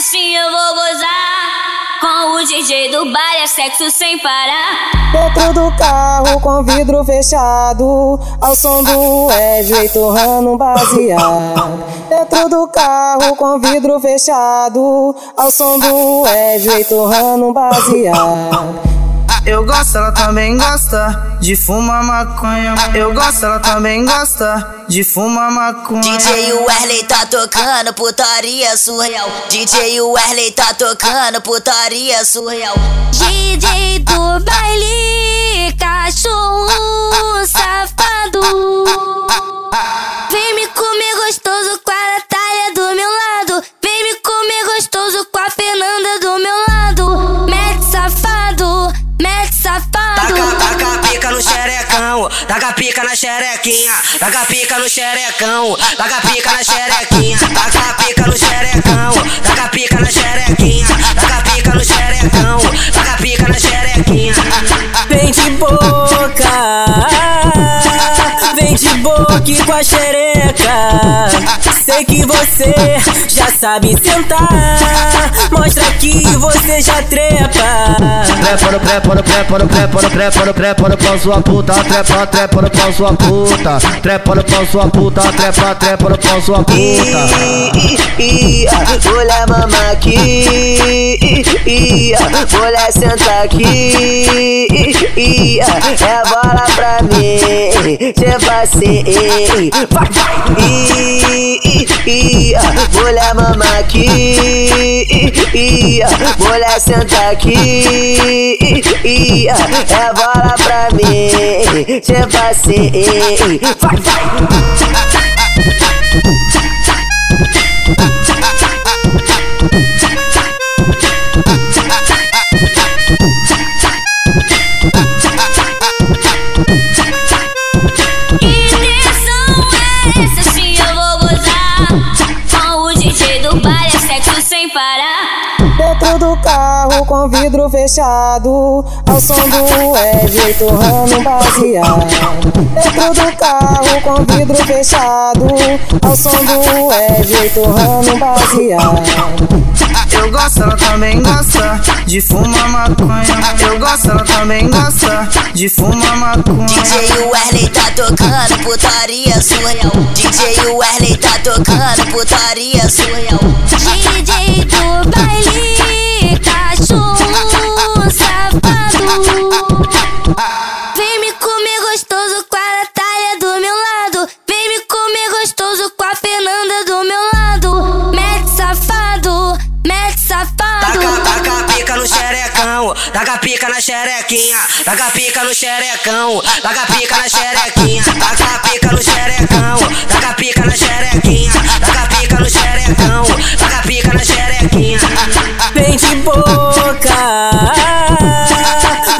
essa sim eu vou gozar. Com o DJ do bar é sexo sem parar. Dentro do carro com vidro fechado, ao som do Wesley torrando um baseado. Dentro do carro com vidro fechado, ao som do Wesley torrando um baseado. Eu gosto, ela também gosta de fumar maconha. Eu gosto, ela também gosta de fumar maconha. DJ Wesley tá tocando putaria surreal. DJ Wesley tá tocando putaria surreal. DJ do baile, cachorro safado. Taca pica na xerequinha, taca pica no xerecão, taca pica na xerequinha, taca pica no xerecão, taca pica na xerequinha, taca pica no xerecão, taca pica na xerequinha. Vem de boca, vem de boca com a xereca. Sei que você já sabe sentar, mostra que você já trepa. Trepa no trepa no trepa no trepa no trepa no trepa no pau sua puta, trepa, trepa no pau sua puta, trepa no pau sua puta, trepa, trepa no pau sua puta. Mulher mama aqui, mulher senta aqui, é bola pra mim, tipo assim, vai, vai. Mulher mama aqui, mulher senta aqui, é bola pra mim, tipo assim, vai, vai. Com vidro fechado, ao som do Wesley torrando baseado. Dentro do carro com vidro fechado, ao som do Wesley torrando baseado. Eu gosto, ela também gosta de fumar maconha. Eu gosto, ela também gosta de fumar maconha. DJ Wesley tá tocando putaria surreal. DJ Wesley tá tocando putaria surreal. DJ taca pica na xerequinha, taca pica no xerecão, taca pica na xerequinha, taca pica no xerecão, taca pica na xerequinha, taca pica no xerecão, taca pica na xerequinha. Vem de boca,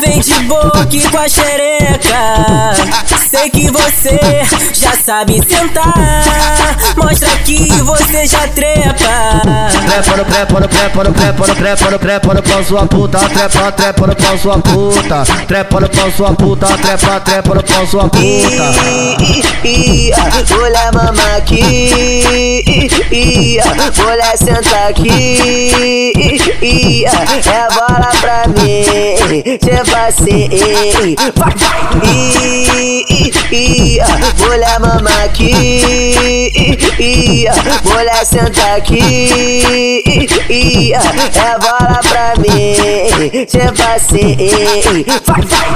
vem de boca com a xereca. Sei que você já sabe sentar, mostra que você já trepa. Trepa no trepa no trepa no trepa no trepa no trepa no pau sua puta, trepa, trepa no pau sua puta, trepa no pau sua puta, trepa, trepa no pau sua puta. Mulher mama aqui, mulher senta aqui, é bola pra mim, tipo assim, vai, vai. Mulher mama aqui, mulher senta aqui, é bola pra mim, tipo assim, vai, vai.